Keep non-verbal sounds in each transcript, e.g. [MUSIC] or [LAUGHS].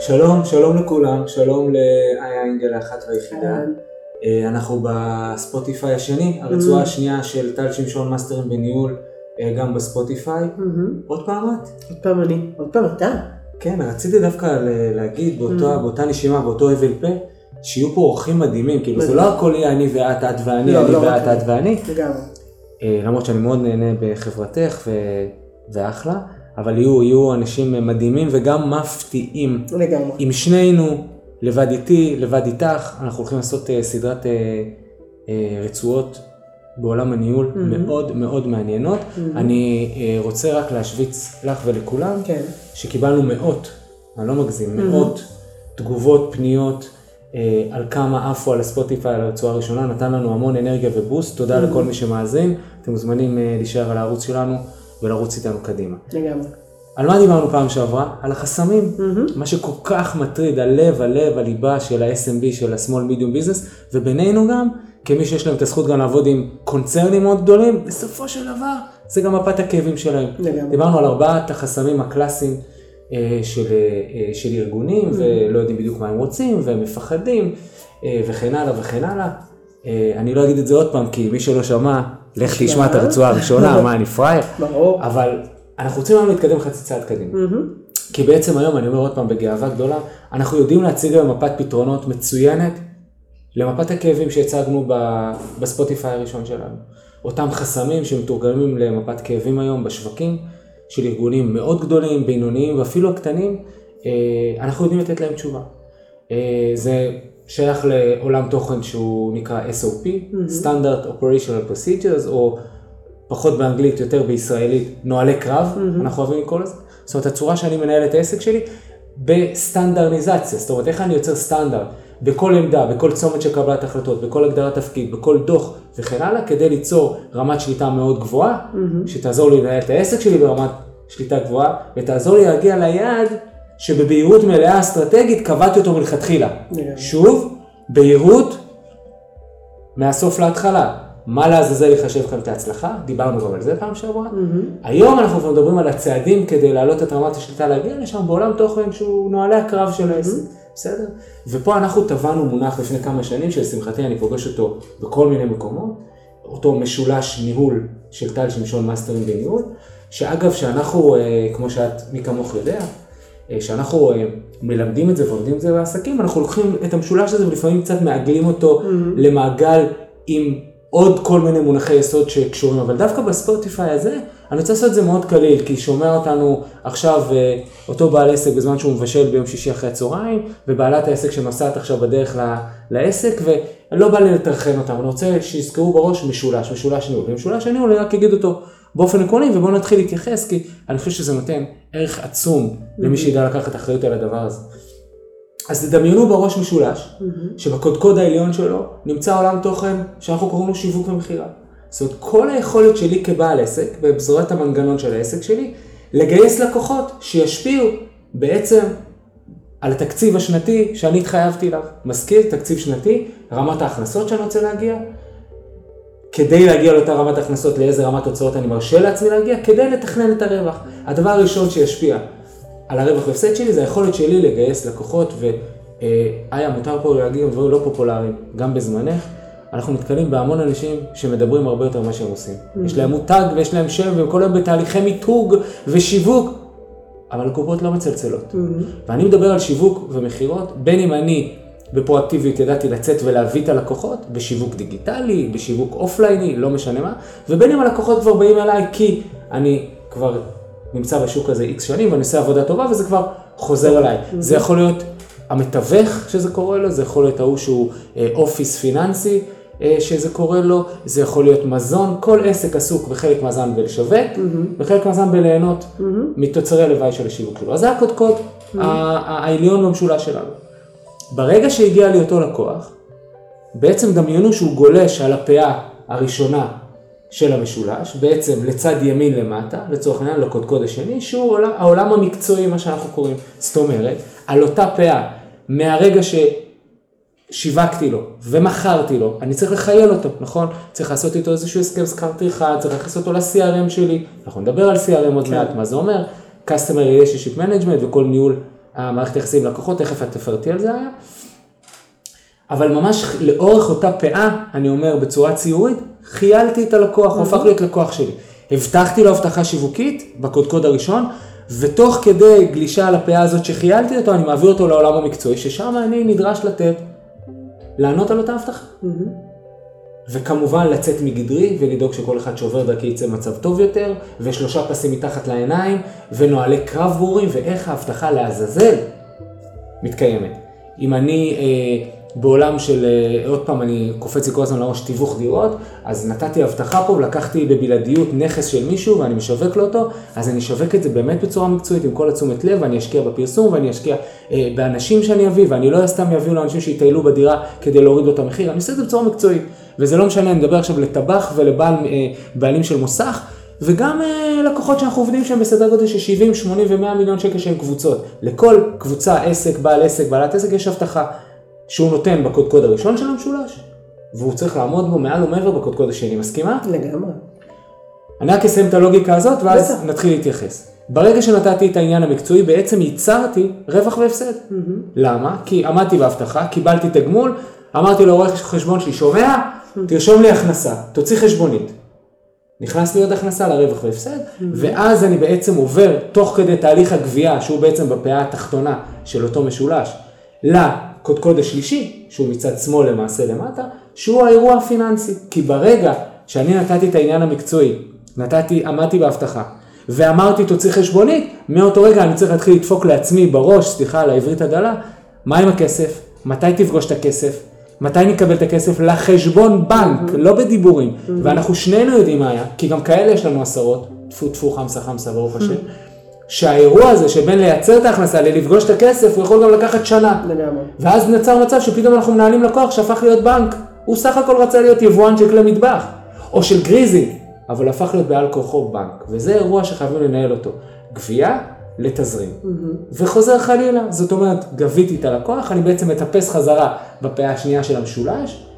שלום, שלום לכולם, שלום לאיה אינגל האחת והיחידה. אה, אנחנו בספוטיפיי השני, הרצועה השנייה של טל שמשון מאסטרים בניהול, אה, גם בספוטיפיי. עוד פעם את? עוד פעם אני, עוד פעם אתה. כן, רציתי דווקא להגיד באותה, באותה נשימה, באותו הבל פה, שיהיו פה אורחים מדהימים, כאילו זה לא הכל יהיה אני ואת, את ואני, לא, אני לא ואת, את ואני. לגמרי. אה, למרות שאני מאוד נהנה בחברתך. ואחלה, אבל יהיו, יהיו אנשים מדהימים וגם מפתיעים. לגמרי. עם שנינו, לבד איתי, לבד איתך, אנחנו הולכים לעשות אה, סדרת אה, אה, רצועות בעולם הניהול Mhm. מאוד מאוד מעניינות. אני אה, רוצה רק להשוויץ לך ולכולם, כן. שקיבלנו מאות, אני לא מגזים, Mhm. מאות תגובות, פניות. על כמה עפו על הספוטיפיי על הרצועה הראשונה, נתן לנו המון אנרגיה ובוסט, תודה לכל מי שמאזין, אתם מוזמנים להישאר על הערוץ שלנו ולרוץ איתנו קדימה. לגמרי. על מה דיברנו פעם שעברה? על החסמים. מהמם. מה שכל כך מטריד, הלב, הלב, הליבה של ה-SMB, של ה-small medium business, ובינינו גם, כמי שיש להם את הזכות גם לעבוד עם קונצרנים מאוד גדולים, בסופו של דבר, זה גם מפת הכאבים שלהם. לגמרי. דיברנו על ארבעת החסמים הקלאסיים אה, של, אה, של ארגונים, ולא יודעים בדיוק מה הם רוצים, והם מפחדים, אה, וכן הלאה וכן הלאה. אה, אני לא אגיד את זה עוד פעם, כי מי שלא שמע, לך תשמע את הרצועה הראשונה, מה אני פראייר. ברור. אבל אנחנו רוצים היום להתקדם חצי צעד קדימה. כי בעצם היום, אני אומר עוד פעם בגאווה גדולה, אנחנו יודעים להציג היום מפת פתרונות מצוינת למפת הכאבים שהצגנו בספוטיפיי הראשון שלנו. אותם חסמים שמתורגמים למפת כאבים היום בשווקים של ארגונים מאוד גדולים, בינוניים ואפילו הקטנים, אה, אנחנו יודעים לתת להם תשובה. אה, זה שייך לעולם תוכן שהוא נקרא SOP, Standard Operational Procedures, או פחות באנגלית, יותר בישראלית, נוהלי קרב, אנחנו אוהבים לקרוא לזה. זאת אומרת, הצורה שאני מנהל את העסק שלי, בסטנדרניזציה, זאת אומרת, איך אני יוצר סטנדרט בכל עמדה, בכל צומת של קבלת החלטות, בכל הגדרת תפקיד, בכל דוח וכן הלאה, כדי ליצור רמת שליטה מאוד גבוהה, שתעזור לי לנהל את העסק שלי ברמת שליטה גבוהה, ותעזור לי להגיע ליעד שבבהירות מלאה אסטרטגית קבעתי אותו מלכתחילה. לגמרי. שוב, בהירות מהסוף להתחלה. מה לעזאזל יחשב לכם את ההצלחה? דיברנו גם על זה פעם שעברה. היום אנחנו כבר מדברים על הצעדים כדי להעלות את רמת השליטה, להגיע לשם בעולם תוכן שהוא נוהלי הקרב של העסק, בסדר? ופה אנחנו טבענו מונח לפני כמה שנים, שלשמחתי אני פוגש אותו בכל מיני מקומות, אותו משולש ניהול של טל שמשון מאסטרים בניהול, שאגב, שאנחנו, אה, כמו שאת, מי כמוך יודע, שאנחנו אה, מלמדים את זה ועובדים את זה בעסקים, אנחנו לוקחים את המשולש הזה ולפעמים קצת מעגלים אותו למעגל עם עוד כל מיני מונחי יסוד שקשורים, אבל דווקא בספוטיפיי הזה, אני רוצה לעשות את זה מאוד קליל, כי שומע אותנו עכשיו אה, אותו בעל עסק בזמן שהוא מבשל ביום שישי אחרי הצהריים, ובעלת העסק שנוסעת עכשיו בדרך ל- לעסק, ולא בא לי לטרחן אותם, אני רוצה שיזכרו בראש משולש, משולש ניהול, ומשולש הניהול אני רק אגיד אותו באופן עקרוני, ובואו נתחיל להתייחס, כי אני חושב שזה נותן ערך עצום למי שידע לקחת אחריות על הדבר הזה. אז תדמיינו בראש משולש, שבקודקוד העליון שלו נמצא עולם תוכן שאנחנו קוראים לו שיווק ומכירה. זאת אומרת, כל היכולת שלי כבעל עסק, בבשורת המנגנון של העסק שלי, לגייס לקוחות שישפיעו בעצם על התקציב השנתי שאני התחייבתי אליו. מזכיר, תקציב שנתי, רמת ההכנסות שאני רוצה להגיע, כדי להגיע לאותה רמת הכנסות, לאיזה רמת הוצאות אני מרשה לעצמי להגיע, כדי לתכנן את הרווח. הדבר הראשון שישפיע על הרווח והפסד שלי זה היכולת שלי לגייס לקוחות, ואיה, מותר פה להגיד דברים לא פופולריים, גם בזמנך. אנחנו נתקלים בהמון אנשים שמדברים הרבה יותר ממה שהם עושים. יש להם מותג ויש להם שם והם כל היום בתהליכי מיתוג ושיווק, אבל הקופות לא מצלצלות. ואני מדבר על שיווק ומכירות, בין אם אני בפרואקטיביות ידעתי לצאת ולהביא את הלקוחות, בשיווק דיגיטלי, בשיווק אופלייני, לא משנה מה, ובין אם הלקוחות כבר באים אליי כי אני כבר נמצא בשוק הזה איקס שנים ואני עושה עבודה טובה וזה כבר חוזר אליי. זה יכול להיות המתווך שזה קורה לו, זה יכול להיות ההוא שהוא אה, אופיס פיננסי אה, שזה קורה לו, זה יכול להיות מזון, כל עסק עסוק בחלק מהזמן בלשווק, וחלק מהזמן בליהנות מתוצרי הלוואי של השיווק שלו. אז זה הקודקוד ה- העליון במשולש שלנו. ברגע שהגיע לי אותו לקוח, בעצם דמיינו שהוא גולש על הפאה הראשונה של המשולש, בעצם לצד ימין למטה, לצורך העניין לקודקוד השני, שהוא העולם, העולם המקצועי, מה שאנחנו קוראים. זאת אומרת, על אותה פאה, מהרגע ששיווקתי לו ומכרתי לו, אני צריך לחייל אותו, נכון? צריך לעשות איתו איזשהו הסכם שכר טרחה, צריך להכניס אותו ל-CRM שלי, אנחנו נדבר על CRM עוד מעט, מה זה אומר? Customer Relationship Management וכל ניהול המערכת יחסים לקוחות, תכף את תפרטי על זה היה. אבל ממש לאורך אותה פאה, אני אומר בצורה ציורית, חיילתי את הלקוח, הוא הפך להיות לקוח שלי. הבטחתי לו הבטחה שיווקית בקודקוד הראשון, ותוך כדי גלישה על הפאה הזאת שחיילתי אותו, אני מעביר אותו לעולם המקצועי, ששם אני נדרש לתת, לענות על אותה הבטחה. וכמובן לצאת מגדרי ולדאוג שכל אחד שעובר דרכי יצא מצב טוב יותר, ושלושה פסים מתחת לעיניים, ונוהלי קרב ברורים, ואיך ההבטחה לעזאזל מתקיימת. אם אני אה, בעולם של, אה, עוד פעם, אני קופץ לי כל הזמן לראש תיווך דירות, אז נתתי הבטחה פה ולקחתי בבלעדיות נכס של מישהו ואני משווק לו אותו, אז אני אשווק את זה באמת בצורה מקצועית עם כל התשומת לב, ואני אשקיע בפרסום ואני אשקיע אה, באנשים שאני אביא, ואני לא סתם אביאו לאנשים שיטיילו בדירה כדי להוריד לו את המחיר, אני עושה את זה בצורה מקצועית. וזה לא משנה, אני מדבר עכשיו לטבח ולבעלים אה, של מוסך. וגם אה, לקוחות שאנחנו עובדים שהם בסדר גודל של 70, 80 ו-100 מיליון שקל שהם קבוצות. לכל קבוצה, עסק, בעל עסק, בעלת עסק, יש הבטחה. שהוא נותן בקודקוד הראשון של המשולש, והוא צריך לעמוד בו מעל ומעבר בקודקוד השני, מסכימה? לגמרי. אני רק אסיים את הלוגיקה הזאת, ואז בטח. נתחיל להתייחס. ברגע שנתתי את העניין המקצועי, בעצם ייצרתי רווח והפסד. Mm-hmm. למה? כי עמדתי בהבטחה, קיבלתי תגמול, אמרתי לעורך חשבון שלי, שומע? תרשום לי הכנסה, תוציא חשבונית. נכנס לי עוד הכנסה לרווח והפסד. ואז אני בעצם עובר, תוך כדי תהליך הגבייה, שהוא בעצם בפאה התחתונה של אותו משולש, קודקוד השלישי, שהוא מצד שמאל למעשה למטה, שהוא האירוע הפיננסי. כי ברגע שאני נתתי את העניין המקצועי, נתתי, עמדתי בהבטחה, ואמרתי תוציא חשבונית, מאותו רגע אני צריך להתחיל לדפוק לעצמי בראש, סליחה על העברית הדלה, מה עם הכסף? מתי תפגוש את הכסף? מתי נקבל את הכסף? לחשבון בנק. לא בדיבורים. Mm-hmm. ואנחנו שנינו יודעים מה היה, כי גם כאלה יש לנו עשרות, טפו טפו חמסה חמסה ברוך השם. Mm-hmm. שהאירוע הזה שבין לייצר את ההכנסה ללפגוש את הכסף, הוא יכול גם לקחת שנה. לגמרי. ואז נוצר מצב שפתאום אנחנו מנהלים לקוח שהפך להיות בנק. הוא סך הכל רצה להיות יבואן של כלי מטבח, או של גריזי, אבל הפך להיות בעל כוחו בנק. וזה אירוע שחייבים לנהל אותו. גבייה לתזרים. Mm-hmm. וחוזר חלילה, זאת אומרת, גביתי את הלקוח, אני בעצם מטפס חזרה בפאה השנייה של המשולש,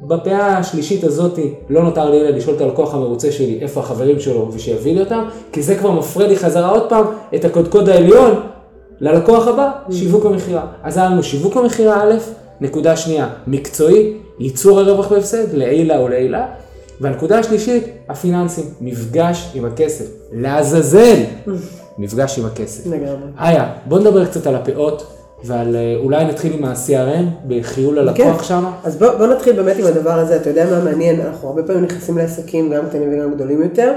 בפאה השלישית הזאת לא נותר לי אלא לשאול את הלקוח המרוצה שלי איפה החברים שלו ושיביא לי אותם, כי זה כבר מפרה לי חזרה עוד פעם את הקודקוד העליון ללקוח הבא, mm. שיווק המכירה. אז היה לנו שיווק המכירה א', נקודה שנייה, מקצועי, ייצור הרווח והפסד לעילה או לעילה, והנקודה השלישית, הפיננסים, מפגש עם הכסף, לעזאזל. מפגש עם הכסף. לגמרי. איה, בוא נדבר קצת על הפאות. ועל אה, אולי נתחיל עם ה-CRM בחיול הלקוח כן. שם. אז בוא, בוא נתחיל באמת עם הדבר הזה, אתה יודע מה מעניין, אנחנו הרבה פעמים נכנסים לעסקים גם קטנים וגם גדולים יותר,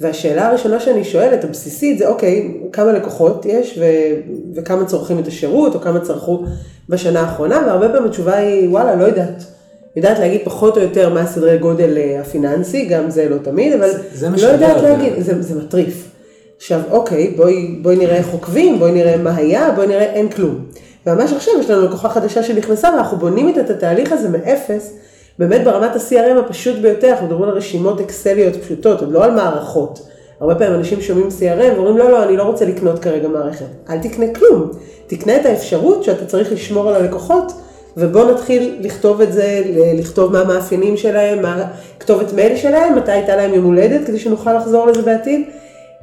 והשאלה הראשונה שאני שואלת, הבסיסית, זה אוקיי, כמה לקוחות יש ו, וכמה צורכים את השירות, או כמה צרכו בשנה האחרונה, והרבה פעמים התשובה היא, וואלה, לא יודעת. יודעת להגיד פחות או יותר מה הסדרי גודל אה, הפיננסי, גם זה לא תמיד, אבל זה, זה לא יודעת להגיד, זה, זה מטריף. עכשיו, אוקיי, בואי, בואי נראה איך עוקבים, בואי נראה מה היה, בואי נראה אין כלום. וממש עכשיו יש לנו לקוחה חדשה שנכנסה ואנחנו בונים את התהליך הזה מאפס, באמת ברמת ה-CRM הפשוט ביותר, אנחנו מדברים על רשימות אקסליות פשוטות, עוד לא על מערכות. הרבה פעמים אנשים שומעים CRM ואומרים לא, לא, אני לא רוצה לקנות כרגע מערכת. אל תקנה כלום, תקנה את האפשרות שאתה צריך לשמור על הלקוחות, ובוא נתחיל לכתוב את זה, לכתוב מה המאפיינים שלהם, מה כתובת מייל שלהם, מתי הייתה להם יום הולדת, כדי שנוכל לחזור לזה בעתיד.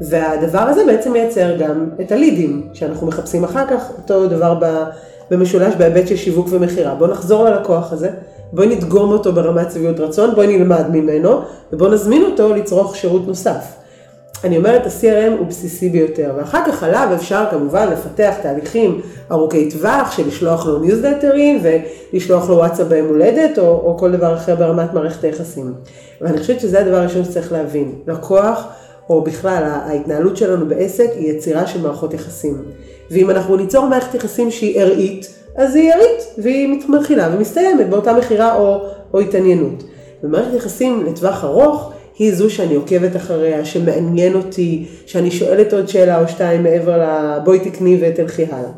והדבר הזה בעצם מייצר גם את הלידים, שאנחנו מחפשים אחר כך, אותו דבר במשולש בהיבט של שיווק ומכירה. בואו נחזור ללקוח הזה, בואי נדגום אותו ברמת צביעות רצון, בואי נלמד ממנו, ובואו נזמין אותו לצרוך שירות נוסף. אני אומרת, ה-CRM הוא בסיסי ביותר, ואחר כך עליו אפשר כמובן לפתח תהליכים ארוכי טווח של לשלוח לו ניוזלטרים ולשלוח לו וואטסאפ ביום הולדת או, או כל דבר אחר ברמת מערכת היחסים. ואני חושבת שזה הדבר הראשון שצריך להבין. לקוח או בכלל ההתנהלות שלנו בעסק היא יצירה של מערכות יחסים. ואם אנחנו ניצור מערכת יחסים שהיא ארעית, אז היא ארעית, והיא מתחילה ומסתיימת באותה מכירה או, או התעניינות. ומערכת יחסים לטווח ארוך היא זו שאני עוקבת אחריה, שמעניין אותי, שאני שואלת עוד שאלה או שתיים מעבר ל... בואי תקני ותלכי הלאה.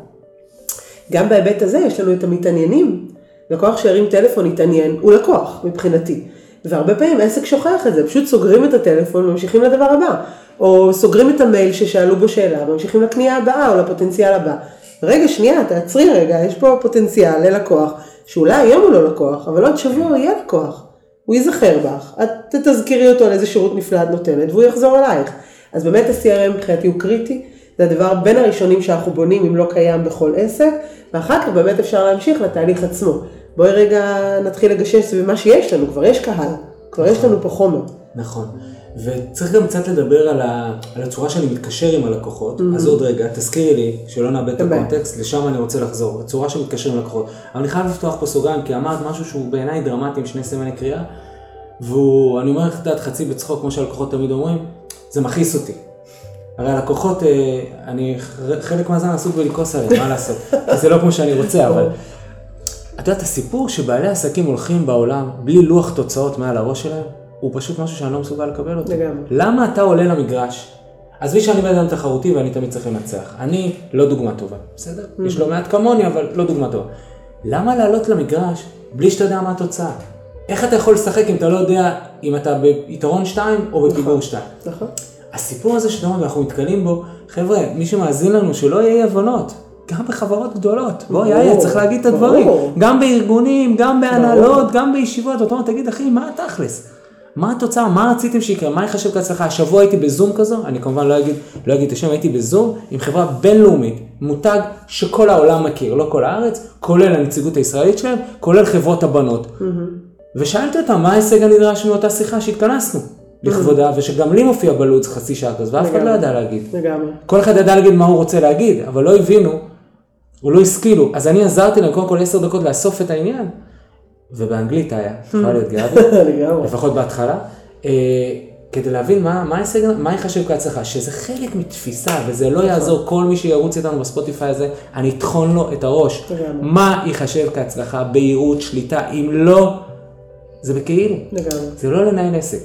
גם בהיבט הזה יש לנו את המתעניינים. לקוח שהרים טלפון התעניין, הוא לקוח מבחינתי. והרבה פעמים עסק שוכח את זה, פשוט סוגרים את הטלפון וממשיכים לדבר הבא. או סוגרים את המייל ששאלו בו שאלה וממשיכים לקנייה הבאה או לפוטנציאל הבא. רגע, שנייה, תעצרי רגע, יש פה פוטנציאל ללקוח, שאולי היום הוא לא לקוח, אבל עוד שבוע הוא יהיה לקוח. הוא ייזכר בך, את תזכירי אותו על איזה שירות נפלא את נותנת והוא יחזור אלייך. אז באמת ה-CRM מבחינתי הוא קריטי, זה הדבר בין הראשונים שאנחנו בונים אם לא קיים בכל עסק, ואחר כך באמת אפשר להמשיך לתהליך עצמו. בואי רגע נתחיל לגשש סביב מה שיש לנו, כבר יש קהל, כבר יש לנו פה חומר. נכון. וצריך גם קצת לדבר על, ה, על הצורה שאני מתקשר עם הלקוחות, mm-hmm. אז עוד רגע, תזכירי לי, שלא נאבד את הקונטקסט, לשם אני רוצה לחזור, הצורה שמתקשר עם לקוחות. אבל אני חייב לפתוח פה סוגריים, כי אמרת משהו שהוא בעיניי דרמטי עם שני סימני קריאה, והוא, אני אומר לך, את יודעת, חצי בצחוק, כמו שהלקוחות תמיד אומרים, זה מכעיס אותי. הרי הלקוחות, אה, אני חלק מהזמן עסוק בלכעוס עליהם, מה לעשות? [LAUGHS] זה לא כמו שאני רוצה, אבל... את יודעת, הסיפור שבעלי עסקים הולכים בעולם בלי לוח תוצאות מעל הראש שלהם, הוא פשוט משהו שאני לא מסוגל לקבל אותו. לגמרי. למה אתה עולה למגרש? עזבי שאני בן אדם תחרותי ואני תמיד צריך לנצח. אני לא דוגמה טובה, בסדר? Mm-hmm. יש לא מעט כמוני, אבל לא דוגמה טובה. למה לעלות למגרש בלי שאתה יודע מה התוצאה? איך אתה יכול לשחק אם אתה לא יודע אם אתה ביתרון 2 או בפיגור 2? נכון. הסיפור הזה שאתה אומר, ואנחנו נתקלים בו, חבר'ה, מי שמאזין לנו, שלא יהיה אי הבנות. גם בחברות גדולות, בואי, ברור, איה, צריך להגיד את הדברים. גם בארגונים, גם בהנהלות, גם בישיבות. ואתה אומר, תגיד, אחי, מה התכלס? מה התוצאה? מה רציתם שיקרה? מה ייחשב כהצלחה? השבוע הייתי בזום כזו, אני כמובן לא אגיד, לא אגיד את השם, הייתי בזום עם חברה בינלאומית, מותג שכל העולם מכיר, לא כל הארץ, כולל הנציגות הישראלית שלהם, כולל חברות הבנות. ושאלתי אותם, מה ההישג הנדרש מאותה שיחה שהתכנסנו לכבודה, ושגם לי מופיע בלו"ז חצי שעה כזו, ואף אחד לא. ידע להגיד. לגמרי. כל אחד ידע להגיד מה הוא רוצה להגיד, אבל לא הבינו, או לא השכילו. אז אני עזרתי להם קודם כל עשר דקות לאסוף את העניין, ובאנגלית היה, [LAUGHS] יכולה להיות גאה בי. [LAUGHS] לפחות בהתחלה, אה, כדי להבין מה, מה, ההישג, מה ייחשב כהצלחה, שזה חלק מתפיסה, וזה לא יעזור, כל מי שירוץ איתנו בספוטיפיי הזה, אני אטחון לו את הראש. מה ייחשב כהצלחה, בהירות, שליטה, אם לא, זה בכאילו. לגמרי. זה לא לנהל עסק.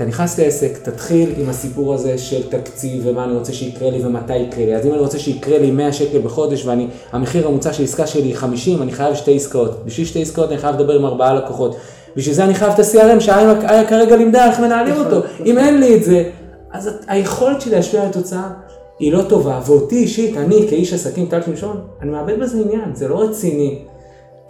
אתה נכנס לעסק, תתחיל עם הסיפור הזה של תקציב ומה אני רוצה שיקרה לי ומתי יקרה לי. אז אם אני רוצה שיקרה לי 100 שקל בחודש והמחיר הממוצע של עסקה שלי היא 50, אני חייב שתי עסקאות. בשביל שתי עסקאות אני חייב לדבר עם ארבעה לקוחות. בשביל זה אני חייב את ה-CRM שאיה כרגע לימדה איך מנהלים אותו. אם אין לי את זה, אז היכולת שלי להשפיע על התוצאה היא לא טובה. ואותי אישית, אני כאיש עסקים, טל שמשון, אני מאבד בזה עניין, זה לא רציני.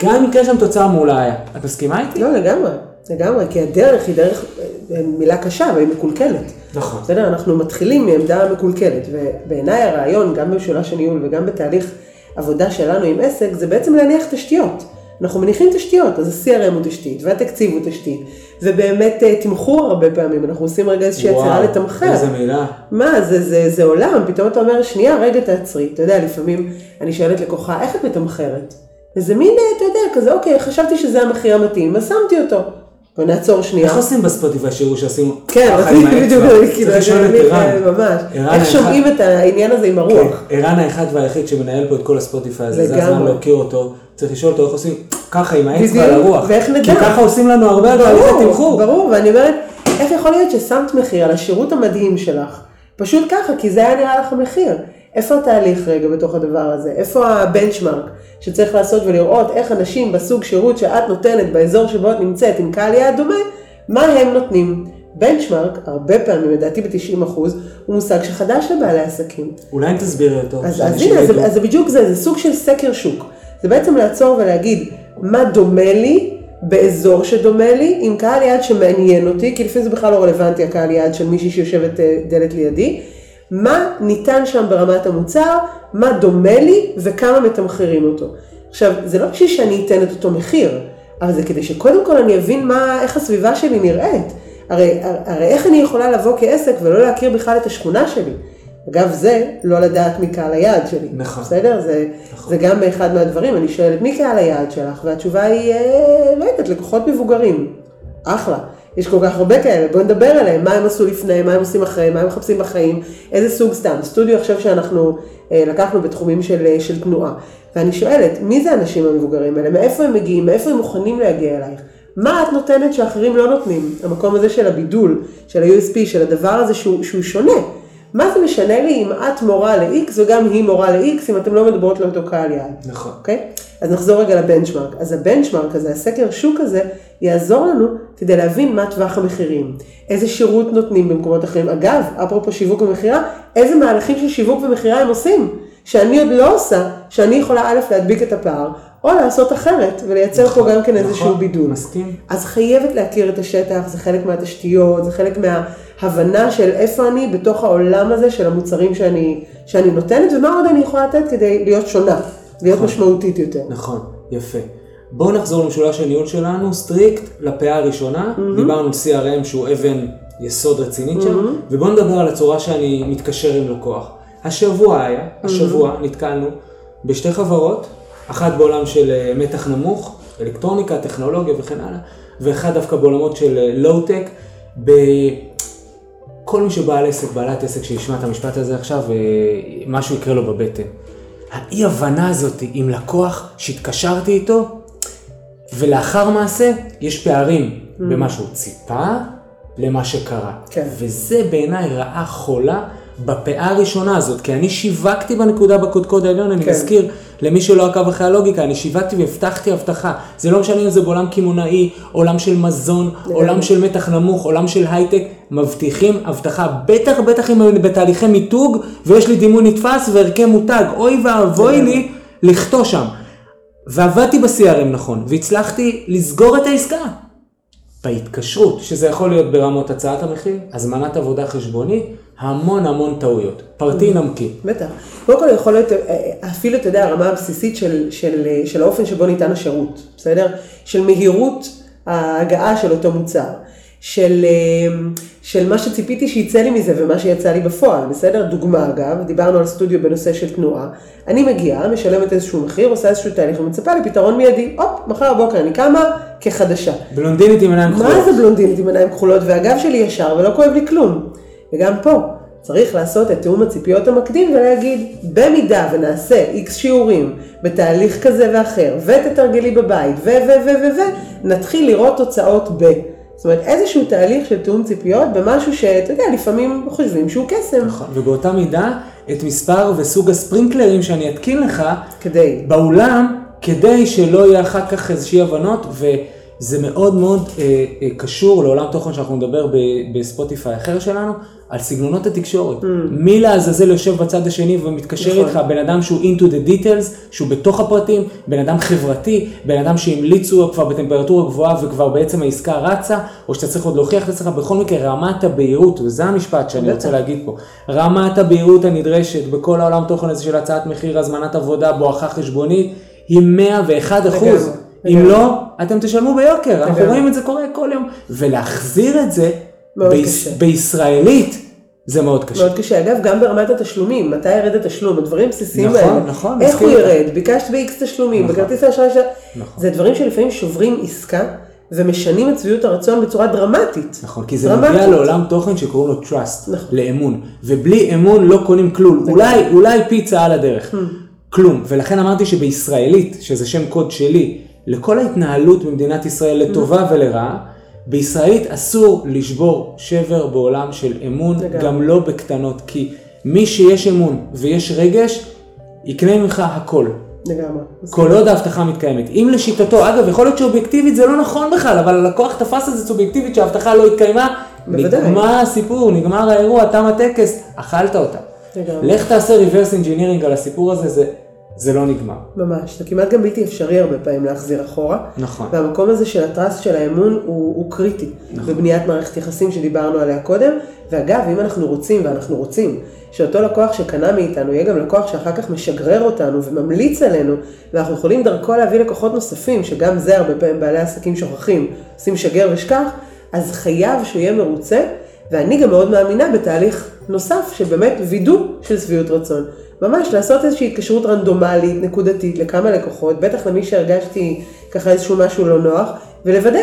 גם אם יקרה שם תוצאה מעולה היה. את מסכימה איתי? לא, לגמרי. לגמרי, כי הדרך היא דרך, אה, מילה קשה, אבל היא מקולקלת. נכון. בסדר? אנחנו מתחילים מעמדה מקולקלת, ובעיניי הרעיון, גם במשולש הניהול וגם בתהליך עבודה שלנו עם עסק, זה בעצם להניח תשתיות. אנחנו מניחים תשתיות, אז ה-CRM הוא תשתית, והתקציב הוא תשתית, ובאמת אה, תמחור הרבה פעמים, אנחנו עושים רגע איזושהי וואו, לתמחר. איזה מילה. מה, זה, זה, זה עולם, פתאום אתה אומר, שנייה, רגע תעצרי. אתה יודע, לפעמים אני שואלת לקוחה, איך את מתמחרת? איזה מין, אה, אתה יודע, כזה, אוקיי, חשבתי שזה המחיר המתאים, אז שמתי אותו. בוא נעצור שנייה. איך עושים בספוטיפיי שיראו שעשינו כן, רציתי בדיוק? כאילו, צריך לשאול את ערן. ממש. ערן איך שומעים את העניין הזה עם הרוח? כן, ערן האחד והיחיד שמנהל פה את כל הספוטיפיי הזה, זה הזמן. להוקיר אותו, צריך לשאול אותו איך עושים ככה עם האצבע על הרוח. ואיך נדע? כי ככה עושים לנו הרבה תהליכי תמחור. ברור, ואני אומרת, איך יכול להיות ששמת מחיר על השירות המדהים שלך? פשוט ככה, כי זה היה נראה לך המחיר. איפה התהליך רגע בתוך הדבר הזה? איפה הבנצ'מארק שצריך לעשות ולראות איך אנשים בסוג שירות שאת נותנת באזור שבו את נמצאת עם קהל יעד דומה, מה הם נותנים? בנצ'מארק, הרבה פעמים, לדעתי ב-90%, הוא מושג שחדש לבעלי עסקים. אולי תסבירי אותו. אז, אז הנה, אז. אז זה בדיוק זה, זה סוג של סקר שוק. זה בעצם לעצור ולהגיד, מה דומה לי באזור שדומה לי, עם קהל יעד שמעניין אותי, כי לפעמים זה בכלל לא רלוונטי הקהל יעד של מישהי שיושבת אה, דלת לידי, מה ניתן שם ברמת המוצר, מה דומה לי וכמה מתמחרים אותו. עכשיו, זה לא בשביל שאני אתן את אותו מחיר, אבל זה כדי שקודם כל אני אבין מה, איך הסביבה שלי נראית. הרי, הרי איך אני יכולה לבוא כעסק ולא להכיר בכלל את השכונה שלי? אגב, זה לא לדעת מי קהל היעד שלי. נכון. בסדר? זה, נכון. זה גם אחד מהדברים. אני שואלת, מי קהל היעד שלך? והתשובה היא, אה, לא יודעת, לקוחות מבוגרים. אחלה. יש כל כך הרבה כאלה, בואו נדבר עליהם, מה הם עשו לפני, מה הם עושים אחרי, מה הם מחפשים בחיים, איזה סוג סתם. סטודיו עכשיו שאנחנו אה, לקחנו בתחומים של, אה, של תנועה. ואני שואלת, מי זה האנשים המבוגרים האלה? מאיפה הם מגיעים? מאיפה הם מוכנים להגיע אלייך? מה את נותנת שאחרים לא נותנים? המקום הזה של הבידול, של ה-USP, של הדבר הזה שהוא, שהוא שונה. מה זה משנה לי אם את מורה ל-X וגם היא מורה ל-X אם אתם לא מדברות לאותו קהל יעד? נכון. אוקיי? אז נחזור רגע לבנצ'מארק. אז הבנצ'מארק הזה, הסקר שוק הזה, יעזור לנו כדי להבין מה טווח המחירים. איזה שירות נותנים במקומות אחרים. אגב, אפרופו שיווק ומכירה, איזה מהלכים של שיווק ומכירה הם עושים, שאני עוד לא עושה, שאני יכולה א' להדביק את הפער, או לעשות אחרת, ולייצר פה גם כן איזשהו נכון, בידול. מסכים. אז חייבת להכיר את השטח, זה חלק מהתשתיות, זה חלק מההבנה של איפה אני בתוך העולם הזה של המוצרים שאני, שאני נותנת, ומה עוד אני יכולה לתת כדי להיות שונה, להיות נכון. משמעותית יותר. נכון, יפה. בואו נחזור למשולש הניהול שלנו, strict לפאה הראשונה, דיברנו על CRM שהוא אבן יסוד רצינית שם, ובואו נדבר על הצורה שאני מתקשר עם לקוח. השבוע היה, השבוע נתקלנו בשתי חברות, אחת בעולם של אה, מתח נמוך, אלקטרוניקה, טכנולוגיה וכן הלאה, ואחד דווקא בעולמות של לואו-טק, כל מי שבעל עסק, בעלת עסק שישמע את המשפט הזה עכשיו, אה, משהו יקרה לו בבטן. האי הבנה הזאת עם לקוח שהתקשרתי איתו, ולאחר מעשה יש פערים במה שהוא ציפה למה שקרה. כן. וזה בעיניי רעה חולה בפאה הראשונה הזאת, כי אני שיווקתי בנקודה בקודקוד העליון, אני כן. מזכיר למי שלא עקב אחרי הלוגיקה, אני שיווקתי והבטחתי הבטחה. זה לא משנה אם זה בעולם קמעונאי, עולם של מזון, עולם של מתח נמוך, עולם של הייטק, מבטיחים הבטחה. בטח בטח אם אני בתהליכי מיתוג, ויש לי דימוי נתפס וערכי מותג, אוי ואבוי לי לכתוא שם. ועבדתי ב-CRM נכון, והצלחתי לסגור את העסקה. בהתקשרות, שזה יכול להיות ברמות הצעת המחיר, הזמנת עבודה חשבונית, המון המון טעויות. פרטי נמקי. בטח. קודם כל יכול להיות, אה, אפילו, אתה יודע, הרמה הבסיסית של, של, אה, של האופן שבו ניתן השירות, בסדר? של מהירות ההגעה של אותו מוצר. של, אה, של מה שציפיתי שיצא לי מזה ומה שיצא לי בפועל, בסדר? דוגמה אגב, דיברנו על סטודיו בנושא של תנועה. אני מגיעה, משלמת איזשהו מחיר, עושה איזשהו תהליך ומצפה לפתרון מיידי. הופ, מחר בבוקר אני קמה כחדשה. בלונדינית עם עיניים כחולות. מה זה בלונדינית עם עיניים כחולות והגב שלי ישר ולא כואב לי כלום. וגם פה צריך לעשות את תיאום הציפיות המקדים ולהגיד, במידה ונעשה איקס שיעורים בתהליך כזה ואחר, ותתרגלי בבית, ו ו ו ו ו, נתחיל לראות תוצאות ב. זאת אומרת, איזשהו תהליך של תיאום ציפיות במשהו שאתה יודע, לפעמים חושבים שהוא קסם. נכון, ובאותה מידה, את מספר וסוג הספרינקלרים שאני אתקין לך כדי. באולם, כדי שלא יהיה אחר כך איזושהי הבנות, וזה מאוד מאוד אה, אה, קשור לעולם תוכן שאנחנו נדבר ב- בספוטיפיי אחר שלנו, על סגנונות התקשורת. מי לעזאזל יושב בצד השני ומתקשר נכון. איתך, בן אדם שהוא into the details, שהוא בתוך הפרטים, בן אדם חברתי, בן אדם שהמליצו כבר בטמפרטורה גבוהה וכבר בעצם העסקה רצה, או שאתה צריך עוד להוכיח את עצמך, בכל מקרה רמת הבהירות, וזה המשפט שאני בטח. רוצה להגיד פה, רמת הבהירות הנדרשת בכל העולם תוכן הזה של הצעת מחיר, הזמנת עבודה, בואכה חשבונית, היא 101 אחוז. אם. לא, אתם תשלמו ביוקר, אנחנו. רואים את זה קורה כל יום. ולהחזיר את זה. בישראלית, זה מאוד קשה. מאוד קשה. אגב, גם ברמת התשלומים, מתי ירד התשלום, הדברים הבסיסיים נכון, האלה. נכון, איך מסכים הוא איתך. ירד, ביקשת ב-X תשלומים, נכון. בכרטיס האשראי של... נכון. זה דברים שלפעמים שוברים עסקה ומשנים את שביעות הרצון בצורה דרמטית. נכון, כי זה דרמטית. מגיע לעולם תוכן שקוראים לו trust, נכון. לאמון, ובלי אמון לא קונים כלום, אולי, אולי פיצה על הדרך, כלום, ולכן אמרתי שבישראלית, שזה שם קוד שלי, לכל ההתנהלות במדינת ישראל לטובה ולרעה, בישראלית אסור לשבור שבר בעולם של אמון, לגמרי. גם לא בקטנות, כי מי שיש אמון ויש רגש, יקנה ממך הכל. לגמרי. כל עוד ההבטחה מתקיימת. אם לשיטתו, אגב, יכול להיות שאובייקטיבית זה לא נכון בכלל, אבל הלקוח תפס את זה סובייקטיבית שההבטחה לא התקיימה, בוודאי. נגמר הסיפור, נגמר האירוע, תם הטקס, אכלת אותה. לגמרי. לך תעשה reverse engineering על הסיפור הזה, זה, זה לא נגמר. ממש, זה כמעט גם בלתי אפשרי הרבה פעמים להחזיר אחורה. נכון. והמקום הזה של הטראסט של האמון הוא, הוא קריטי. נכון. בבניית מערכת יחסים שדיברנו עליה קודם. ואגב, אם אנחנו רוצים, ואנחנו רוצים, שאותו לקוח שקנה מאיתנו יהיה גם לקוח שאחר כך משגרר אותנו וממליץ עלינו, ואנחנו יכולים דרכו להביא לקוחות נוספים, שגם זה הרבה פעמים בעלי עסקים שוכחים, עושים שגר ושכח, אז חייב שהוא יהיה מרוצה, ואני גם מאוד מאמינה בתהליך נוסף, שבאמת וידוא של שביעות רצון. ממש לעשות איזושהי התקשרות רנדומלית, נקודתית, לכמה לקוחות, בטח למי שהרגשתי ככה איזשהו משהו לא נוח, ולוודא,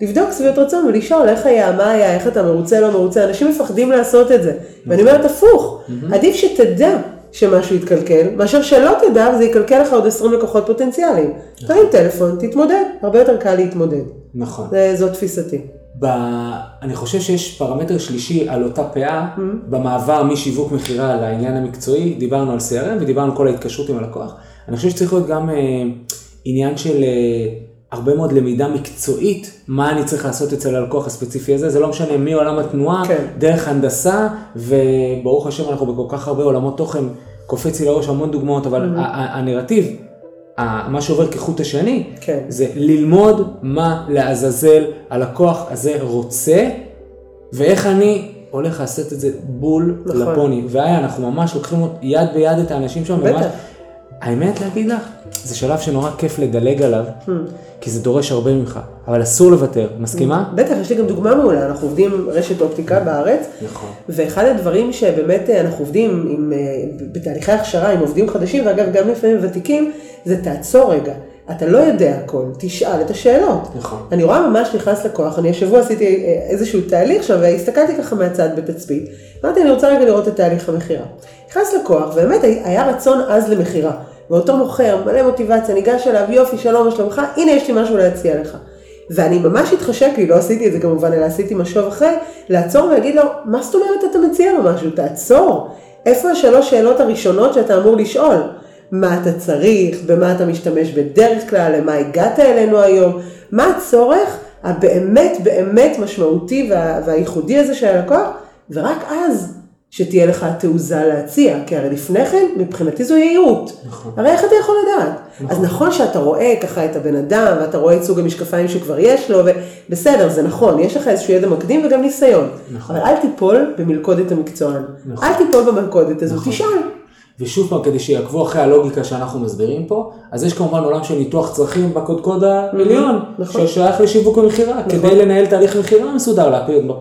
לבדוק שביעות רצון ולשאול איך היה, מה היה, איך אתה מרוצה, לא מרוצה, אנשים מפחדים לעשות את זה. ואני אומרת הפוך, עדיף שתדע שמשהו יתקלקל, מאשר שלא תדע וזה יקלקל לך עוד 20 לקוחות פוטנציאליים. תרים טלפון, תתמודד, הרבה יותר קל להתמודד. נכון. זו תפיסתי. ב... אני חושב שיש פרמטר שלישי על אותה פאה, במעבר משיווק מכירה לעניין המקצועי, דיברנו על CRM ודיברנו על כל ההתקשרות עם הלקוח. אני חושב שצריך להיות גם אה, עניין של אה, הרבה מאוד למידה מקצועית, מה אני צריך לעשות אצל הלקוח הספציפי הזה, זה לא משנה מעולם התנועה, כן. דרך הנדסה, וברוך השם אנחנו בכל כך הרבה עולמות תוכן, קופץ לי לראש המון דוגמאות, אבל ה- ה- הנרטיב מה שעובר כחוט השני, כן. זה ללמוד מה לעזאזל הלקוח הזה רוצה, ואיך אני הולך לעשות את זה בול נכון. לפוני. והיה, אנחנו ממש לוקחים יד ביד את האנשים שם, בטח. ממש, האמת להגיד לך, זה שלב שנורא כיף לדלג עליו, Hmm. כי זה דורש הרבה ממך, אבל אסור לוותר, מסכימה? בטח, יש לי גם דוגמה מעולה, אנחנו עובדים רשת אופטיקה בארץ, נכון. ואחד הדברים שבאמת אה, אנחנו עובדים עם, אה, בתהליכי הכשרה עם עובדים חדשים, ואגב גם לפעמים ותיקים, זה תעצור רגע. אתה לא יודע הכל, תשאל את השאלות. נכון. אני רואה ממש נכנס לקוח, אני השבוע עשיתי אה, איזשהו תהליך שם, והסתכלתי ככה מהצד בתצפית, אמרתי, אני רוצה רגע לראות את תהליך המכירה. נכנס לקוח, ובאמת היה רצון עז למכירה. ואותו מוכר, מלא מוטיבציה, ניגש אליו, יופי, שלום, מה שלומך, הנה יש לי משהו להציע לך. ואני ממש התחשק לי, לא עשיתי את זה כמובן, אלא עשיתי משוב אחרי, לעצור ולהגיד לו, מה זאת אומרת אתה מציע לו משהו? תעצור. איפה השלוש שאלות הראשונות שאתה אמור לשאול? מה אתה צריך, במה אתה משתמש בדרך כלל, למה הגעת אלינו היום, מה הצורך הבאמת באמת משמעותי וה, והייחודי הזה של הלקוח, ורק אז שתהיה לך התעוזה להציע, כי הרי לפני כן, מבחינתי זו יהירות. נכון. הרי איך אתה יכול לדעת? אז נכון שאתה רואה ככה את הבן אדם, ואתה רואה את סוג המשקפיים שכבר יש לו, ובסדר, זה נכון, יש לך איזשהו ידע מקדים וגם ניסיון. נכון. אבל אל תיפול במלכודת המקצוען. נכון. אל תיפול במלכודת הזו, נכון. תשאל. ושוב פעם, כדי שיעקבו אחרי הלוגיקה שאנחנו מסבירים פה, אז יש כמובן עולם של ניתוח צרכים בקודקוד העליון, נכון. ששייך לשיווק ומכירה, כדי לנהל תהליך מכירה מסודר,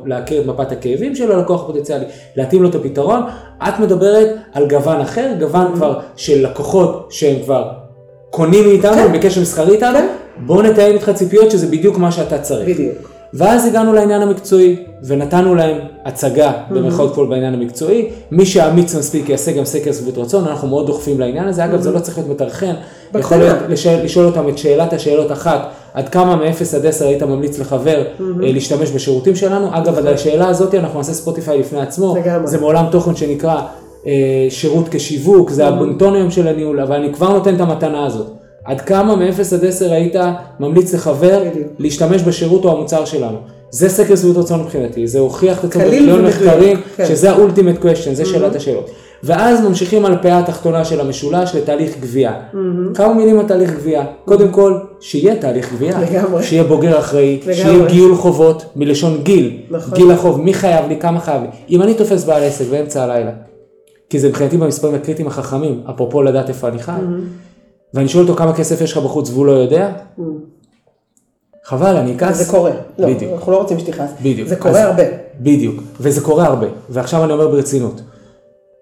להכיר, את מפת הכאבים שלו, ללקוח הפוטנציאלי, להתאים לו את הפתרון. את מדברת על גוון אחר, גוון כבר של לקוחות שהם כבר קונים מאיתנו, כן. הם בקשר מסחרי איתנו, כן. בוא נתאם איתך ציפיות שזה בדיוק מה שאתה צריך. בדיוק. ואז הגענו לעניין המקצועי, ונתנו להם הצגה, במירכאות כל בעניין המקצועי. מי שאמיץ מספיק יעשה גם סקר שביעות רצון, אנחנו מאוד דוחפים לעניין הזה. אגב, זה לא צריך להיות מטרחן. יכול. להיות לשאל, לשאול אותם את שאלת השאלות אחת, עד כמה מ-0 עד 10 היית ממליץ לחבר אה, להשתמש בשירותים שלנו. אגב, על השאלה הזאת אנחנו נעשה ספוטיפיי לפני עצמו. זה מעולם תוכן שנקרא אה, שירות כשיווק, זה הבונטוניום של הניהול, אבל אני כבר נותן את המתנה הזאת. עד כמה מ-0 עד 10 היית ממליץ לחבר בדיוק. להשתמש בשירות או המוצר שלנו. זה סקר שביעות רצון מבחינתי, זה הוכיח את עצמו במיליון מחקרים, כן. שזה ה-ultimate question, זה שאלת השאלות. ואז ממשיכים על הפאה התחתונה של המשולש לתהליך גבייה. כמה מילים על תהליך גבייה. קודם כל, שיהיה תהליך גבייה. לגמרי. שיהיה בוגר אחראי, לגמרי. שיהיה גיול חובות, מלשון גיל. נכון. גיל החוב, מי חייב לי, כמה חייב לי. אם אני תופס בעל עסק באמצע הלילה, כי זה מבחינתי במספרים הקריטיים החכמים, אפרופו לדעת איפה אני חי, ואני שואל אותו כמה כסף יש לך בחוץ והוא לא יודע, חבל, אני אכעס. זה קורה. לא, בדיוק. אנחנו לא רוצים שתכעס. בדיוק. זה קורה אז- הרבה. בדיוק, וזה קורה הרבה. ועכשיו אני אומר ברצינות.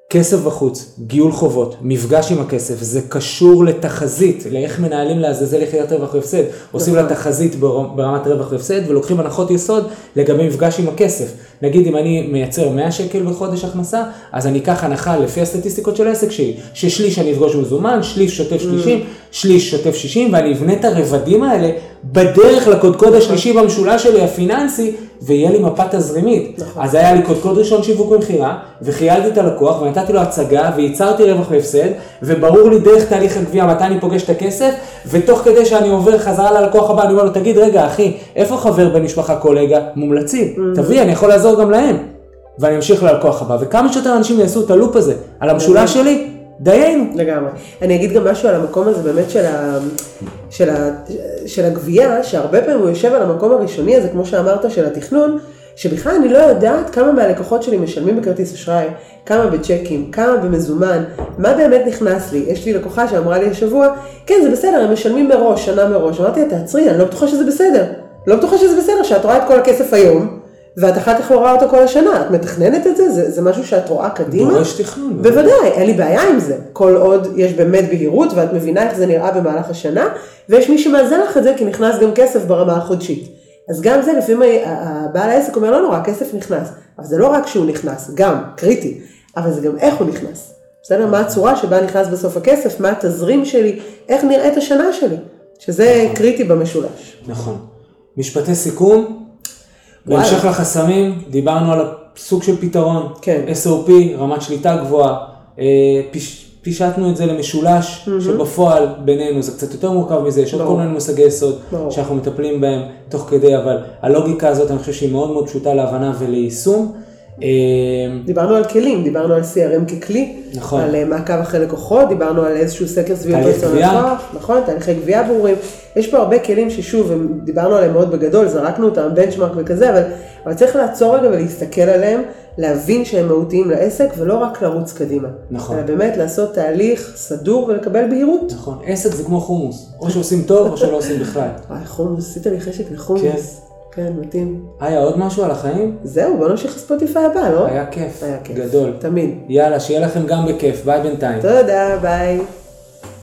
כסף בחוץ, גיול חובות, מפגש עם הכסף, זה קשור לתחזית, לאיך מנהלים לעזאזל יחידת רווח והפסד. עושים לה תחזית בר- ברמת רווח והפסד ולוקחים הנחות יסוד לגבי מפגש עם הכסף. נגיד אם אני מייצר 100 שקל בחודש הכנסה, אז אני אקח הנחה לפי הסטטיסטיקות של העסק שלי, ששליש אני אפגוש במזומן, שליש שוטף 30, שליש שוטף 60, ואני אבנה את הרבדים האלה בדרך לקודקוד השלישי במשולש שלי הפיננסי, ויהיה לי מפה תזרימית. אז היה לי קודקוד ראשון שיווק ומכירה, וחיילתי את הלקוח, ונתתי לו הצגה, וייצרתי רווח והפסד, וברור לי דרך תהליך הגבייה מתי אני פוגש את הכסף, ותוך כדי שאני עובר חזרה ללקוח הבא, אני אומר לו, תגיד, רגע, אחי, איפה חבר בן משפחה קולגה? מומלצים. תביא, אני יכול לעזור גם להם. ואני אמשיך ללקוח הבא, וכמה שיותר אנשים יעשו את הלופ הזה על המשולש שלי, דיינו. לגמרי. אני אגיד גם משהו על המקום הזה באמת של, ה, של, ה, של הגבייה, שהרבה פעמים הוא יושב על המקום הראשוני הזה, כמו שאמרת, של התכנון, שבכלל אני לא יודעת כמה מהלקוחות שלי משלמים בכרטיס אשראי, כמה בצ'קים, כמה במזומן, מה באמת נכנס לי. יש לי לקוחה שאמרה לי השבוע, כן, זה בסדר, הם משלמים מראש, שנה מראש. אמרתי לה, תעצרי, אני לא בטוחה שזה בסדר. לא בטוחה שזה בסדר, שאת רואה את כל הכסף היום, ואת אחר כך לא רואה אותו כל השנה. את מתכננת את זה? זה, זה משהו שאת רואה קדימה? דורש תכנון. בוודאי, אין לי בעיה עם זה. כל עוד יש באמת בהירות ואת מבינה איך זה נראה במהלך השנה, ויש מי שמאזן לך את זה כי נכנס גם כסף ברמה החודשית. אז גם זה, לפעמים ה- ה- בעל העסק אומר, לא נורא, הכסף נכנס. אבל זה לא רק שהוא נכנס, גם, קריטי, אבל זה גם איך הוא נכנס. בסדר? מה הצורה שבה נכנס בסוף הכסף, מה התזרים שלי, איך נראית השנה שלי. שזה קריטי במשולש. נכון. משפטי סיכום, בהמשך לחסמים, דיברנו על סוג של פתרון, כן. SOP, רמת שליטה גבוהה, אה, פיש, פישטנו את זה למשולש, שבפועל בינינו זה קצת יותר מורכב מזה, יש עוד כל. מיני מושגי יסוד ברור. שאנחנו מטפלים בהם תוך כדי, אבל הלוגיקה הזאת אני חושב שהיא מאוד מאוד פשוטה להבנה וליישום. אה, דיברנו על כלים, דיברנו על CRM ככלי, נכון. על אה, מעקב אחרי לקוחות, דיברנו על איזשהו סקר סביב רצון. לקוח, נכון, תהליכי גבייה ברורים. יש פה הרבה כלים ששוב, דיברנו עליהם מאוד בגדול, זרקנו אותם, בנצ'מארק וכזה, אבל, אבל צריך לעצור רגע ולהסתכל עליהם, להבין שהם מהותיים לעסק, ולא רק לרוץ קדימה. נכון. אלא באמת לעשות תהליך סדור ולקבל בהירות. נכון, עסק זה כמו חומוס, או שעושים טוב או שלא עושים בכלל. וואי, חומוס, עשית לי חשק לחומוס. כן, מתאים. היה עוד משהו על החיים? זהו, בוא נמשיך לספוטיפיי הבא, לא? היה כיף, היה כיף. גדול. תמיד. יאללה, שיהיה לכם גם בכיף, ביי בינתיים. תודה, ביי.